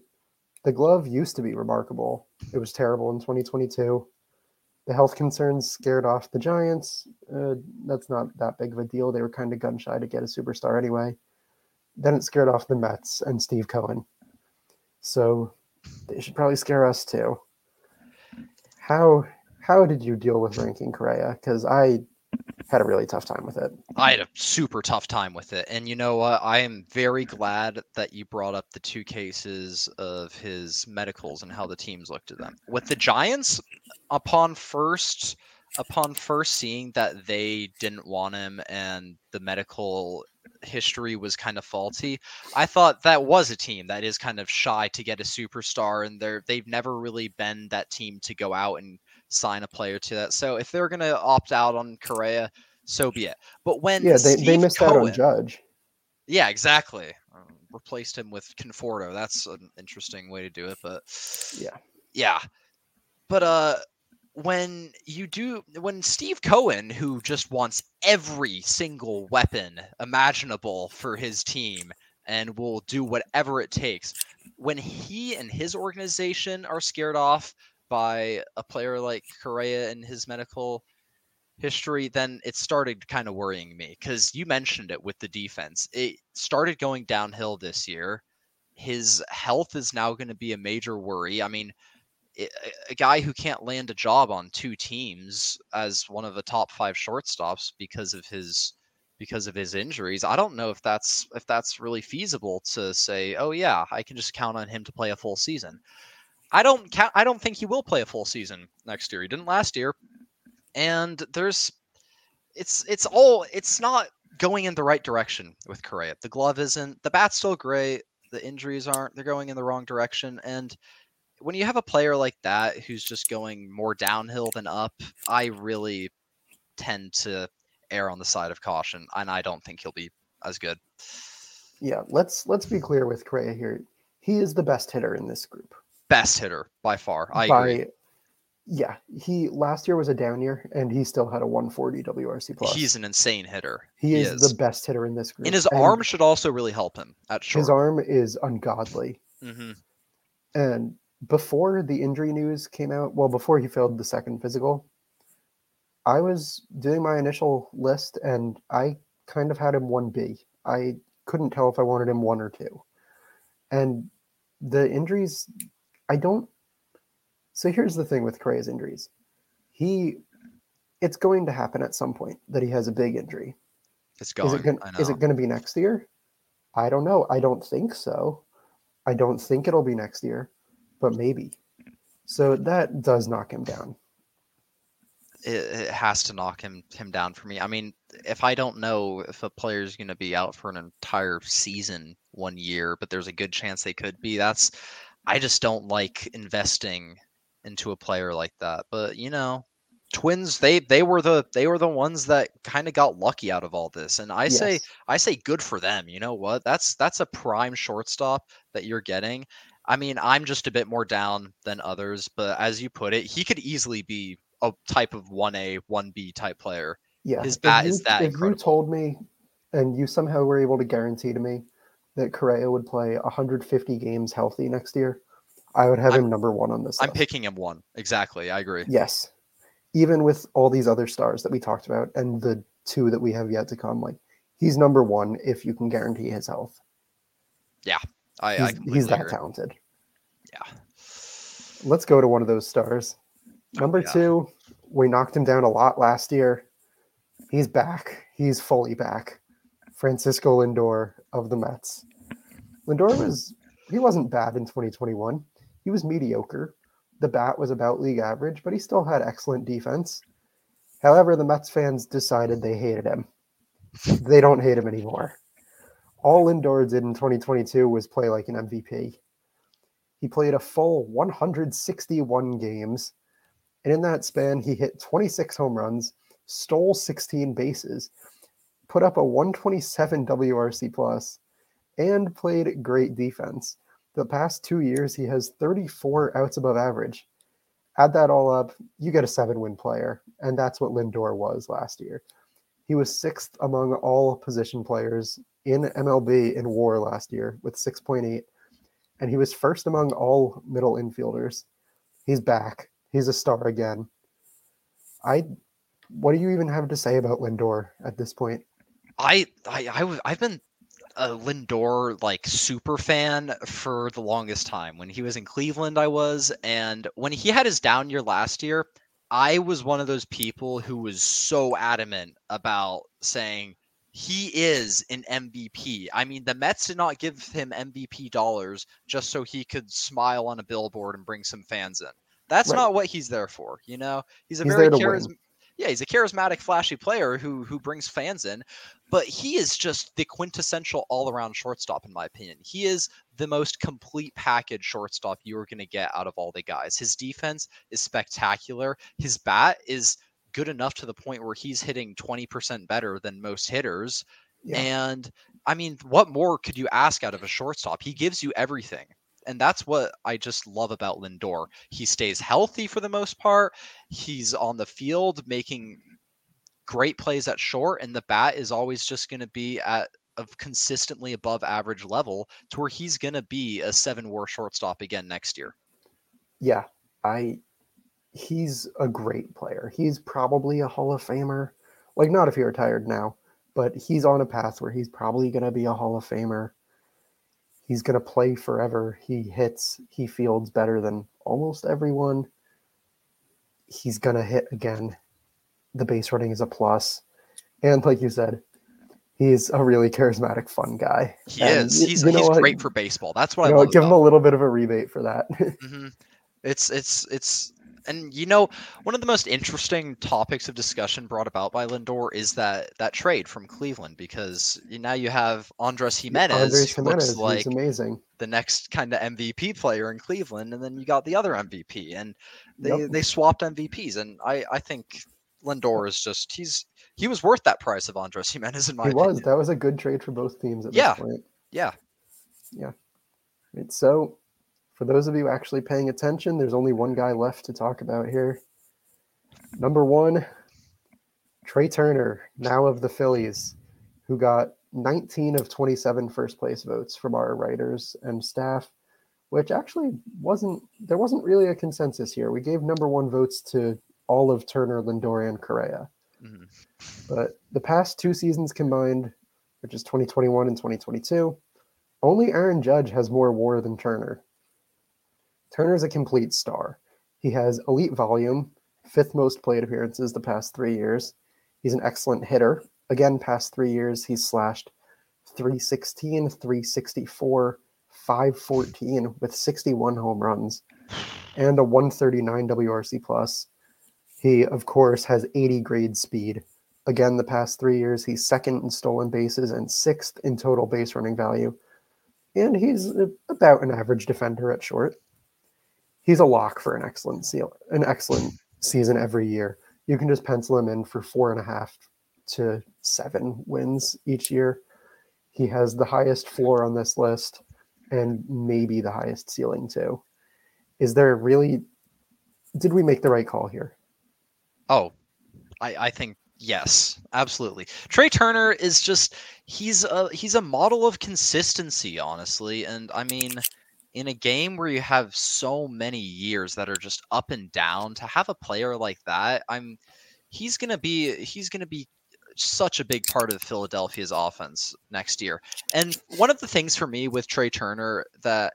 Speaker 1: The glove used to be remarkable. It was terrible in 2022. The health concerns scared off the Giants. Uh, that's not that big of a deal. They were kind of gun shy to get a superstar anyway. Then it scared off the Mets and Steve Cohen. So they should probably scare us too. How how did you deal with ranking Correa? Because I had a really tough time with it.
Speaker 2: I had a super tough time with it. And you know what? I am very glad that you brought up the two cases of his medicals and how the teams looked at them. With the Giants, upon first upon first seeing that they didn't want him and the medical history was kind of faulty, I thought that was a team that is kind of shy to get a superstar and they're they've never really been that team to go out and sign a player to that. So if they're gonna opt out on Correa, so be it. But when
Speaker 1: Yeah, they, they missed out on
Speaker 2: Cohen-
Speaker 1: Judge.
Speaker 2: yeah, exactly. Um, replaced him with Conforto. That's an interesting way to do it, but
Speaker 1: Yeah.
Speaker 2: yeah. But uh, when you do, when Steve Cohen, who just wants every single weapon imaginable for his team and will do whatever it takes, when he and his organization are scared off by a player like Correa and his medical history, then it started kind of worrying me because you mentioned it with the defense. It started going downhill this year. His health is now going to be a major worry. I mean, a guy who can't land a job on two teams as one of the top five shortstops because of his because of his injuries. I don't know if that's if that's really feasible to say, "Oh yeah, I can just count on him to play a full season." I don't count I don't think he will play a full season next year. He didn't last year. And there's it's it's all it's not going in the right direction with Correa. The glove isn't, the bat's still great, the injuries aren't, they're going in the wrong direction and when you have a player like that who's just going more downhill than up, I really tend to err on the side of caution, and I don't think he'll be as good.
Speaker 1: Yeah, let's let's be clear with Correa here. He is the best hitter in this group.
Speaker 2: Best hitter by far. I
Speaker 1: by,
Speaker 2: agree.
Speaker 1: Yeah, he last year was a down year, and he still had a 140 WRC plus.
Speaker 2: He's an insane hitter.
Speaker 1: he, is,
Speaker 2: is.
Speaker 1: the best hitter in this group.
Speaker 2: And his
Speaker 1: and
Speaker 2: arm should also really help him at short.
Speaker 1: his arm is ungodly.
Speaker 2: hmm
Speaker 1: And before the injury news came out, well, before he failed the second physical, I was doing my initial list and I kind of had him 1B. I couldn't tell if I wanted him one or two. And the injuries, I don't. So here's the thing with Correa's injuries. He, it's going to happen at some point that he has a big injury.
Speaker 2: It's
Speaker 1: Is
Speaker 2: going.
Speaker 1: it going?
Speaker 2: I know.
Speaker 1: Is it going to be next year? I don't know. I don't think so. I don't think it'll be next year, but maybe. So that does knock him down.
Speaker 2: it, it has to knock him him down for me. I mean, if I don't know if a player's going to be out for an entire season one year, but there's a good chance they could be, that's I just don't like investing into a player like that. But you know, Twins they they were the they were the ones that kind of got lucky out of all this, and I say I say good for them. You know what? That's that's a prime shortstop that you're getting. I mean, I'm just a bit more down than others, but as you put it, he could easily be a type of 1A, 1B type player.
Speaker 1: Yeah.
Speaker 2: His bat
Speaker 1: you-
Speaker 2: is that
Speaker 1: If
Speaker 2: incredible.
Speaker 1: you told me, and you somehow were able to guarantee to me that Correa would play 150 games healthy next year, I would have
Speaker 2: I'm-
Speaker 1: him number one on this
Speaker 2: I'm
Speaker 1: list.
Speaker 2: picking him one. Exactly. I agree.
Speaker 1: Yes. Even with all these other stars that we talked about and the two that we have yet to come, like he's number one if you can guarantee his health.
Speaker 2: Yeah. I
Speaker 1: He's,
Speaker 2: completely
Speaker 1: he's that
Speaker 2: agree.
Speaker 1: talented.
Speaker 2: Yeah.
Speaker 1: Let's go to one of those stars.
Speaker 2: Oh,
Speaker 1: Number
Speaker 2: yeah.
Speaker 1: two, we knocked him down a lot last year. He's back. He's fully back. Francisco Lindor of the Mets. Lindor was he wasn't bad in 2021. He was mediocre. The bat was about league average, but he still had excellent defense. However, the Mets fans decided they hated him. They don't hate him anymore. All Lindor did in 2022 was play like an MVP. He played a full 161 games, and in that span, he hit 26 home runs, stole 16 bases, put up a 127 WRC plus, and played great defense. The past two years, he has 34 outs above average. Add that all up, you get a seven win player. And that's what Lindor was last year. He was sixth among all position players in MLB in war last year with 6.8. And he was first among all middle infielders. He's back. He's a star again. I what do you even have to say about Lindor at this point?
Speaker 2: I I, I I've been a Lindor like super fan for the longest time. When he was in Cleveland, I was, and when he had his down year last year, I was one of those people who was so adamant about saying he is an MVP. I mean, the Mets did not give him MVP dollars just so he could smile on a billboard and bring some fans in. That's right. not what he's there for. You know, he's a he's very charismatic yeah, he's a charismatic, flashy player who who brings fans in, but he is just the quintessential all-around shortstop in my opinion. He is the most complete package shortstop you are going to get out of all the guys. His defense is spectacular. His bat is good enough to the point where he's hitting 20% better than most hitters. Yeah. And I mean, what more could you ask out of a shortstop? He gives you everything and that's what I just love about Lindor. He stays healthy for the most part. He's on the field making great plays at short, and the bat is always just going to be at a consistently above average level to where he's going to be a seven war shortstop again next year.
Speaker 1: Yeah, I. He's a great player. He's probably a Hall of Famer. Like, not if he retired now, but he's on a path where he's probably going to be a Hall of Famer he's going to play forever. He hits, he fields better than almost everyone. He's going to hit again. The base running is a plus. And like you said, he's a really charismatic, fun guy.
Speaker 2: He and is. He's, he's great for baseball. That's what I
Speaker 1: know, Give him a little bit of a rebate for that.
Speaker 2: mm-hmm. It's it's it's and you know, one of the most interesting topics of discussion brought about by Lindor is that that trade from Cleveland because now you have Andres Gimenez, Andres who looks like
Speaker 1: amazing.
Speaker 2: the next kind of MVP player in Cleveland, and then you got the other MVP, and they yep. they swapped MVPs, and I I think Lindor is just he's he was worth that price of Andres Gimenez in my he opinion.
Speaker 1: was that was a good trade for both teams at yeah. this point.
Speaker 2: Yeah,
Speaker 1: yeah. Right, so for those of you actually paying attention, there's only one guy left to talk about here. Number one, Trea Turner, now of the Phillies, who got 19 of 27 first place votes from our writers and staff, which actually wasn't, there wasn't really a consensus here. We gave number one votes to all of Turner, Lindor, and Correa. Mm-hmm. But the past two seasons combined, which is 2021 and 2022, only Aaron Judge has more war than Turner. Turner's a complete star. He has elite volume, fifth most plate appearances the past three years. He's an excellent hitter. Again, past three years, he's slashed 316, 364, 514 with 61 home runs and a 139 WRC plus. He, of course, has 80 grade speed. Again, the past three years, he's second in stolen bases and sixth in total base running value. And he's about an average defender at short he's a lock for an excellent seal, an excellent season every year. You can just pencil him in for four and a half to seven wins each year. He has the highest floor on this list and maybe the highest ceiling too. Is there really did we make the right call here?
Speaker 2: Oh, I, I think yes, absolutely. Trea Turner is just he's a he's a model of consistency, honestly. And I mean in a game where you have so many years that are just up and down to have a player like that i'm he's going to be he's going to be such a big part of Philadelphia's offense next year. And one of the things for me with Trea Turner that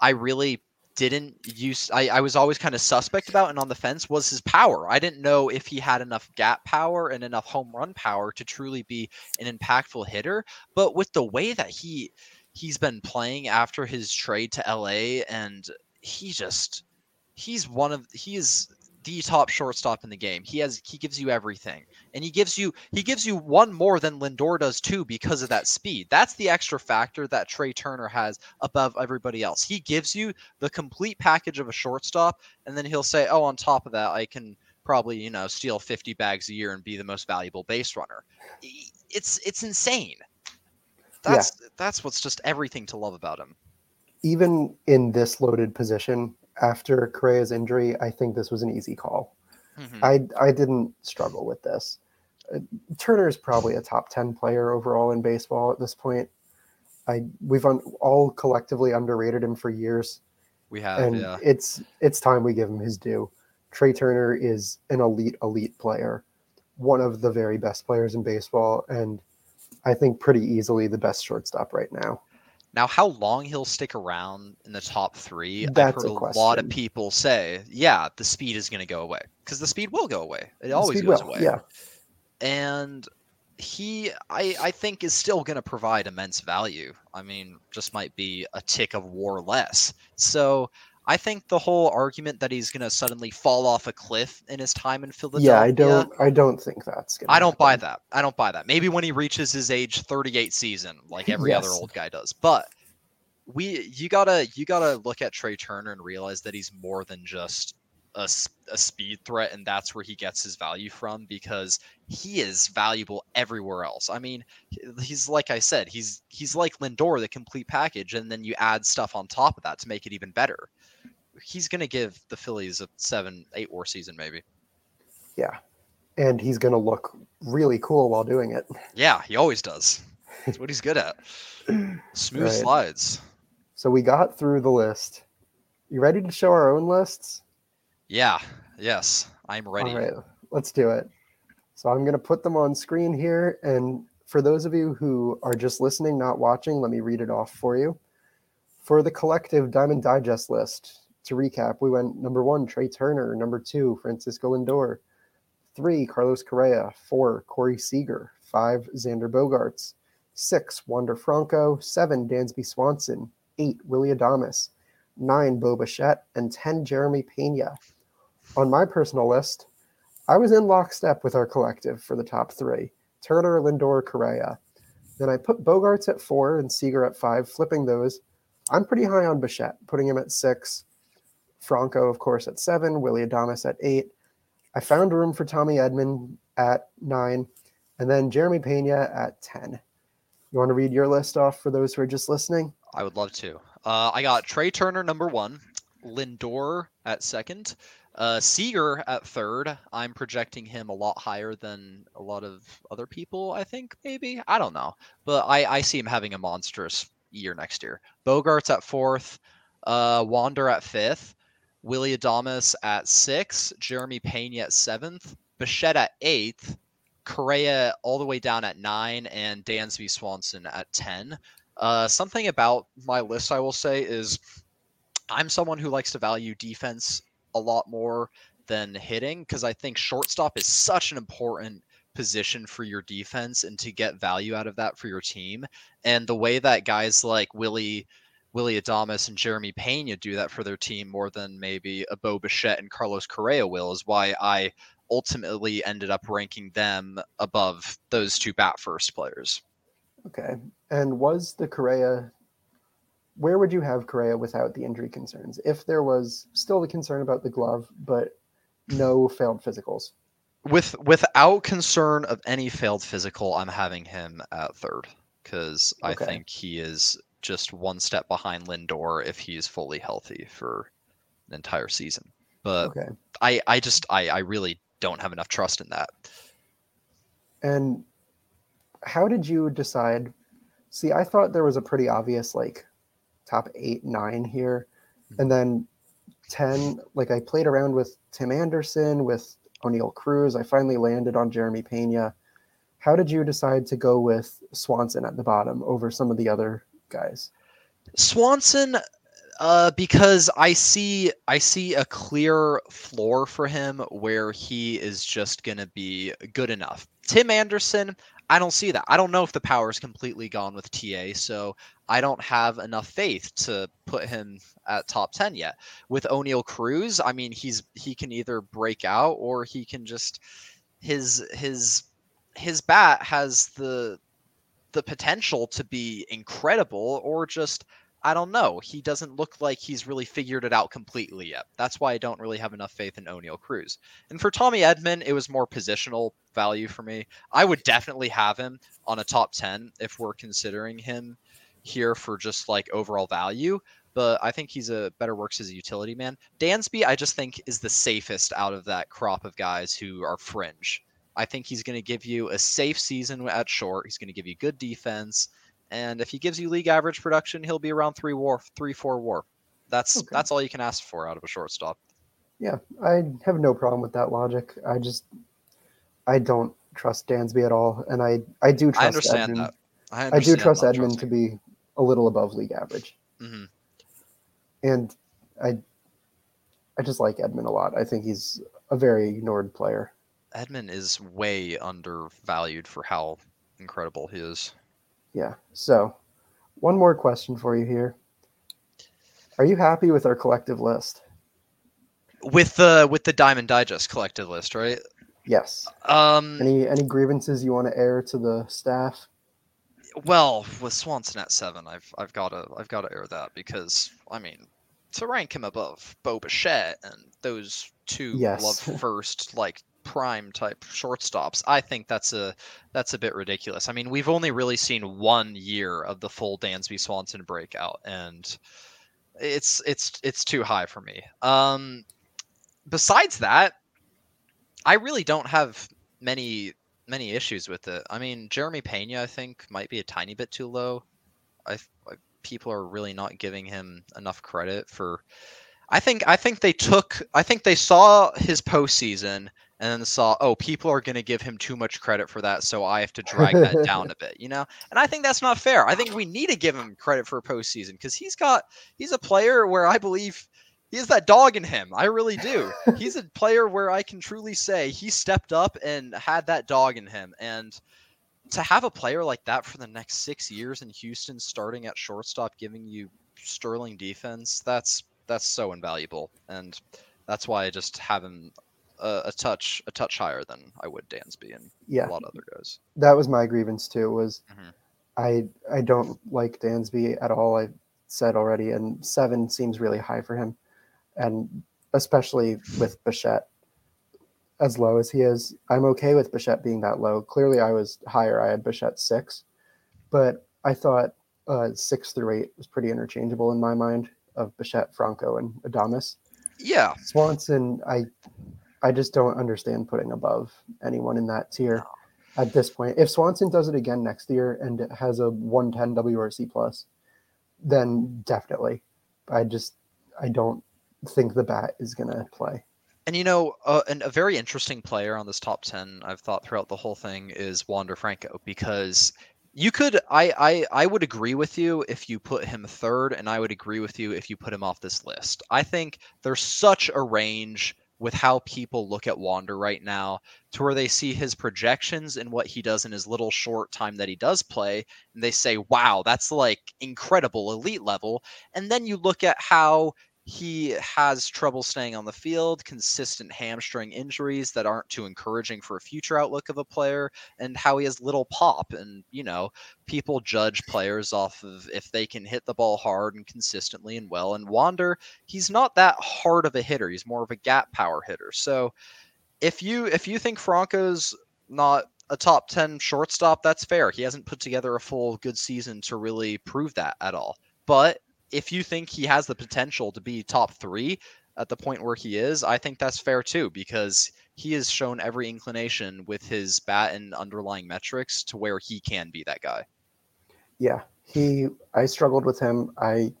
Speaker 2: I really didn't use I, I was always kind of suspect about and on the fence was his power. I didn't know if he had enough gap power and enough home run power to truly be an impactful hitter. But with the way that he he's been playing after his trade to LA, and he just he's one of he is the top shortstop in the game. He has he gives you everything. And he gives you he gives you one more than Lindor does too because of that speed. That's the extra factor that Trea Turner has above everybody else. He gives you the complete package of a shortstop and then he'll say, "Oh, on top of that, I can probably, you know, steal 50 bags a year and be the most valuable base runner." It's it's insane that's yeah. that's what's just everything to love about him.
Speaker 1: even in this loaded position after Correa's injury, I think this was an easy call.
Speaker 2: Mhm.
Speaker 1: I I didn't struggle with this. Uh, Turner is probably a top ten player overall in baseball at this point. I we've un, all collectively underrated him for years,
Speaker 2: we have,
Speaker 1: and
Speaker 2: yeah.
Speaker 1: it's it's time we give him his due. Trea Turner is an elite elite player, one of the very best players in baseball, and I think pretty easily the best shortstop right now.
Speaker 2: Now, how long he'll stick around in the top three,
Speaker 1: That's
Speaker 2: I've heard
Speaker 1: a
Speaker 2: a, lot of people say, yeah, the speed is going to go away because the speed will go away. It always goes
Speaker 1: will,
Speaker 2: away.
Speaker 1: Yeah,
Speaker 2: and he I, I think is still going to provide immense value i mean just might be a tick of war less so i think the whole argument that he's going to suddenly fall off a cliff in his time in philadelphia
Speaker 1: yeah. I don't I don't think that's gonna.
Speaker 2: I don't buy that. I don't buy that. Maybe when he reaches his age 38 season, like every other old guy does. But we, you gotta, you gotta look at Trea Turner and realize that he's more than just a, a speed threat, and that's where he gets his value from because he is valuable everywhere else. I mean, he's like I said, he's he's like Lindor, the complete package, and then you add stuff on top of that to make it even better. He's gonna give the Phillies a seven, eight war season, maybe.
Speaker 1: Yeah, and he's gonna look really cool while doing it.
Speaker 2: Yeah, he always does. That's what he's good at. Smooth
Speaker 1: Right.
Speaker 2: slides.
Speaker 1: So we got through the list. You ready to show our own lists?
Speaker 2: Yeah. Yes, I'm ready.
Speaker 1: All right, let's do it. So I'm going to put them on screen here. And for those of you who are just listening, not watching, let me read it off for you. For the collective Diamond Digest list, to recap, we went number one, Trea Turner. Number two, Francisco Lindor. Three, Carlos Correa. Four, Corey Seager. Five, Xander Bogaerts. Six, Wander Franco. Seven, Dansby Swanson. Eight, Willy Adames. Nine, Bo Bichette. And 10, Jeremy Pena. On my personal list, I was in lockstep with our collective for the top three Turner, Lindor, Correa. Then I put Bogaerts at four and Seager at five, flipping those. I'm pretty high on Bichette, putting him at six. Franco, of course, at seven. Willy Adames at eight. I found room for Tommy Edman at nine. And then Jeremy Pena at 10. You want to read your list off for those who are just listening?
Speaker 2: I would love to. Uh, I got Trea Turner number one, Lindor at second, uh, Seager at third. I'm projecting him a lot higher than a lot of other people. I think maybe I don't know, but I I see him having a monstrous year next year. Bogaerts at fourth, uh, Wander at fifth, Willy Adames at six, Jeremy Pena at seventh, Bichette at eighth. Correa all the way down at nine, and Dansby Swanson at ten. Uh, something about my list I will say is I'm someone who likes to value defense a lot more than hitting because I think shortstop is such an important position for your defense and to get value out of that for your team. And the way that guys like Willie Willy Adames and Jeremy Pena do that for their team more than maybe a Bo Bichette and Carlos Correa will is why I ultimately ended up ranking them above those two bat first players.
Speaker 1: Okay. And was the Correa, where would you have Correa without the injury concerns? If there was still the concern about the glove, but no failed physicals.
Speaker 2: with without concern of any failed physical, I'm having him at third because I think he is just one step behind Lindor if he's fully healthy for an entire season. But
Speaker 1: Okay.
Speaker 2: I, I just I, I really don't have enough trust in that.
Speaker 1: And how did you decide? See, I thought there was a pretty obvious like top eight, nine here. And then 10, like I played around with Tim Anderson, with Oneil Cruz. I finally landed on Jeremy Pena. How did you decide to go with Swanson at the bottom over some of the other guys?
Speaker 2: Swanson, uh, because I see I see a clear floor for him where he is just gonna be good enough. Tim Anderson, I don't see that. I don't know if the power is completely gone with TA, so I don't have enough faith to put him at top ten yet. With Oneil Cruz, I mean he's he can either break out or he can just his his his bat has the the potential to be incredible or just I don't know. He doesn't look like he's really figured it out completely yet. That's why I don't really have enough faith in Oneil Cruz. And for Tommy Edman, it was more positional value for me. I would definitely have him on a top 10 if we're considering him here for just like overall value. but I think he's a better works as a utility man. Dansby, I just think is the safest out of that crop of guys who are fringe. I think he's going to give you a safe season at short. He's going to give you good defense, and if he gives you league average production, he'll be around three war, three four war. That's okay. that's all you can ask for out of a shortstop.
Speaker 1: Yeah, I have no problem with that logic. I just I don't trust Dansby at all, and I I do trust. I understand Edman. that. I, I do trust trusting. to be a little above league average. Mm-hmm. And I I just like Edman a lot. I think he's a very ignored player.
Speaker 2: Edman is way undervalued for how incredible he is.
Speaker 1: Yeah. So, one more question for you here. Are you happy with our collective list?
Speaker 2: With the with the Diamond Digest collective list, right?
Speaker 1: Yes.
Speaker 2: Um
Speaker 1: any any grievances you want to air to the staff?
Speaker 2: Well, with Swanson at seven, I've I've got to I've got to air that because I mean to rank him above Bo Bichette and those two yes. love first like prime type shortstops, I think that's a that's a bit ridiculous. I mean, we've only really seen one year of the full Dansby Swanson breakout, and it's it's it's too high for me. Um, besides that, I really don't have many many issues with it. I mean, Jeremy Pena, I think, might be a tiny bit too low. I, I people are really not giving him enough credit for. I think I think they took I think they saw his postseason and then saw oh people are going to give him too much credit for that so I have to drag that down a bit you know and I think that's not fair I think we need to give him credit for postseason because he's got he's a player where I believe he has that dog in him. I really do. He's a player where I can truly say he stepped up and had that dog in him. And to have a player like that for the next six years in Houston, starting at shortstop, giving you sterling defense, that's that's so invaluable. And that's why I just have him a, a touch a touch higher than I would Dansby and yeah, a lot of other guys.
Speaker 1: That was my grievance too. Was mm-hmm. I I don't like Dansby at all. I said already, and seven seems really high for him and especially with Bichette as low as he is, I'm okay with Bichette being that low. Clearly, I was higher. I had Bichette six, but I thought uh, six through eight was pretty interchangeable in my mind of Bichette, Franco, and Adames.
Speaker 2: Yeah,
Speaker 1: Swanson, I, I just don't understand putting above anyone in that tier at this point. If Swanson does it again next year and has a 110 WRC plus, then definitely. I just I don't think the bat is going to play.
Speaker 2: And you know, uh, and a very interesting player on this top ten I've thought throughout the whole thing is Wander Franco because you could I, I I would agree with you if you put him third, and I would agree with you if you put him off this list. I think there's such a range with how people look at Wander right now to where they see his projections and what he does in his little short time that he does play, and they say, wow, that's like incredible elite level. And then you look at how he has trouble staying on the field, consistent hamstring injuries that aren't too encouraging for a future outlook of a player, and how he has little pop. And, you know, people judge players off of if they can hit the ball hard and consistently and well. And Wander, he's not that hard of a hitter. He's more of a gap power hitter. So if you if you think Franco's not a top 10 shortstop, that's fair. He hasn't put together a full good season to really prove that at all. But if you think he has the potential to be top three at the point where he is, I think that's fair too, because he has shown every inclination with his bat and underlying metrics to where he can be that guy.
Speaker 1: Yeah, he. I struggled with him. I,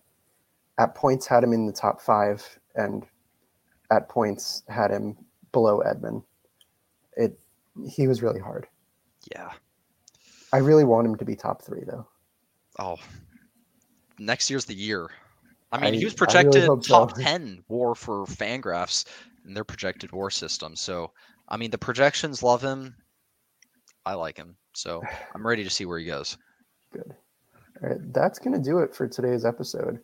Speaker 1: at points, had him in the top five, and at points had him below Edman. It. He was really hard.
Speaker 2: Yeah.
Speaker 1: I really want him to be top three, though.
Speaker 2: Oh, next year's the year. I mean, I, he was projected really top so. 10 war for Fangraphs in their projected war system. So, I mean, the projections love him. I like him. So, I'm ready to see where he goes.
Speaker 1: Good. All right. That's going to do it for today's episode.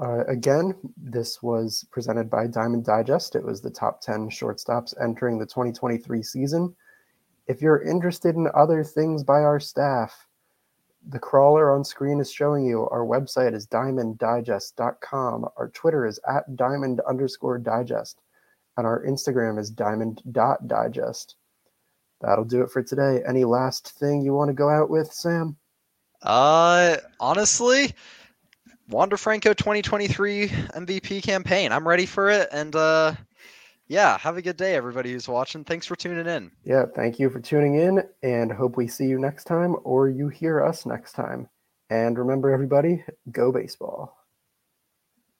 Speaker 1: Uh, again, this was presented by Diamond Digest. It was the top 10 shortstops entering the 2023 season. If you're interested in other things by our staff, the crawler on screen is showing you. Our website is diamonddigest.com. Our Twitter is at diamond underscore digest. And our Instagram is diamond.digest. That'll do it for today. Any last thing you want to go out with, Sam?
Speaker 2: Uh, honestly, Wander Franco 2023 MVP campaign. I'm ready for it. And uh, yeah, have a good day, everybody who's watching. Thanks for tuning in.
Speaker 1: Yeah, thank you for tuning in and hope we see you next time or you hear us next time. And remember, everybody, go baseball.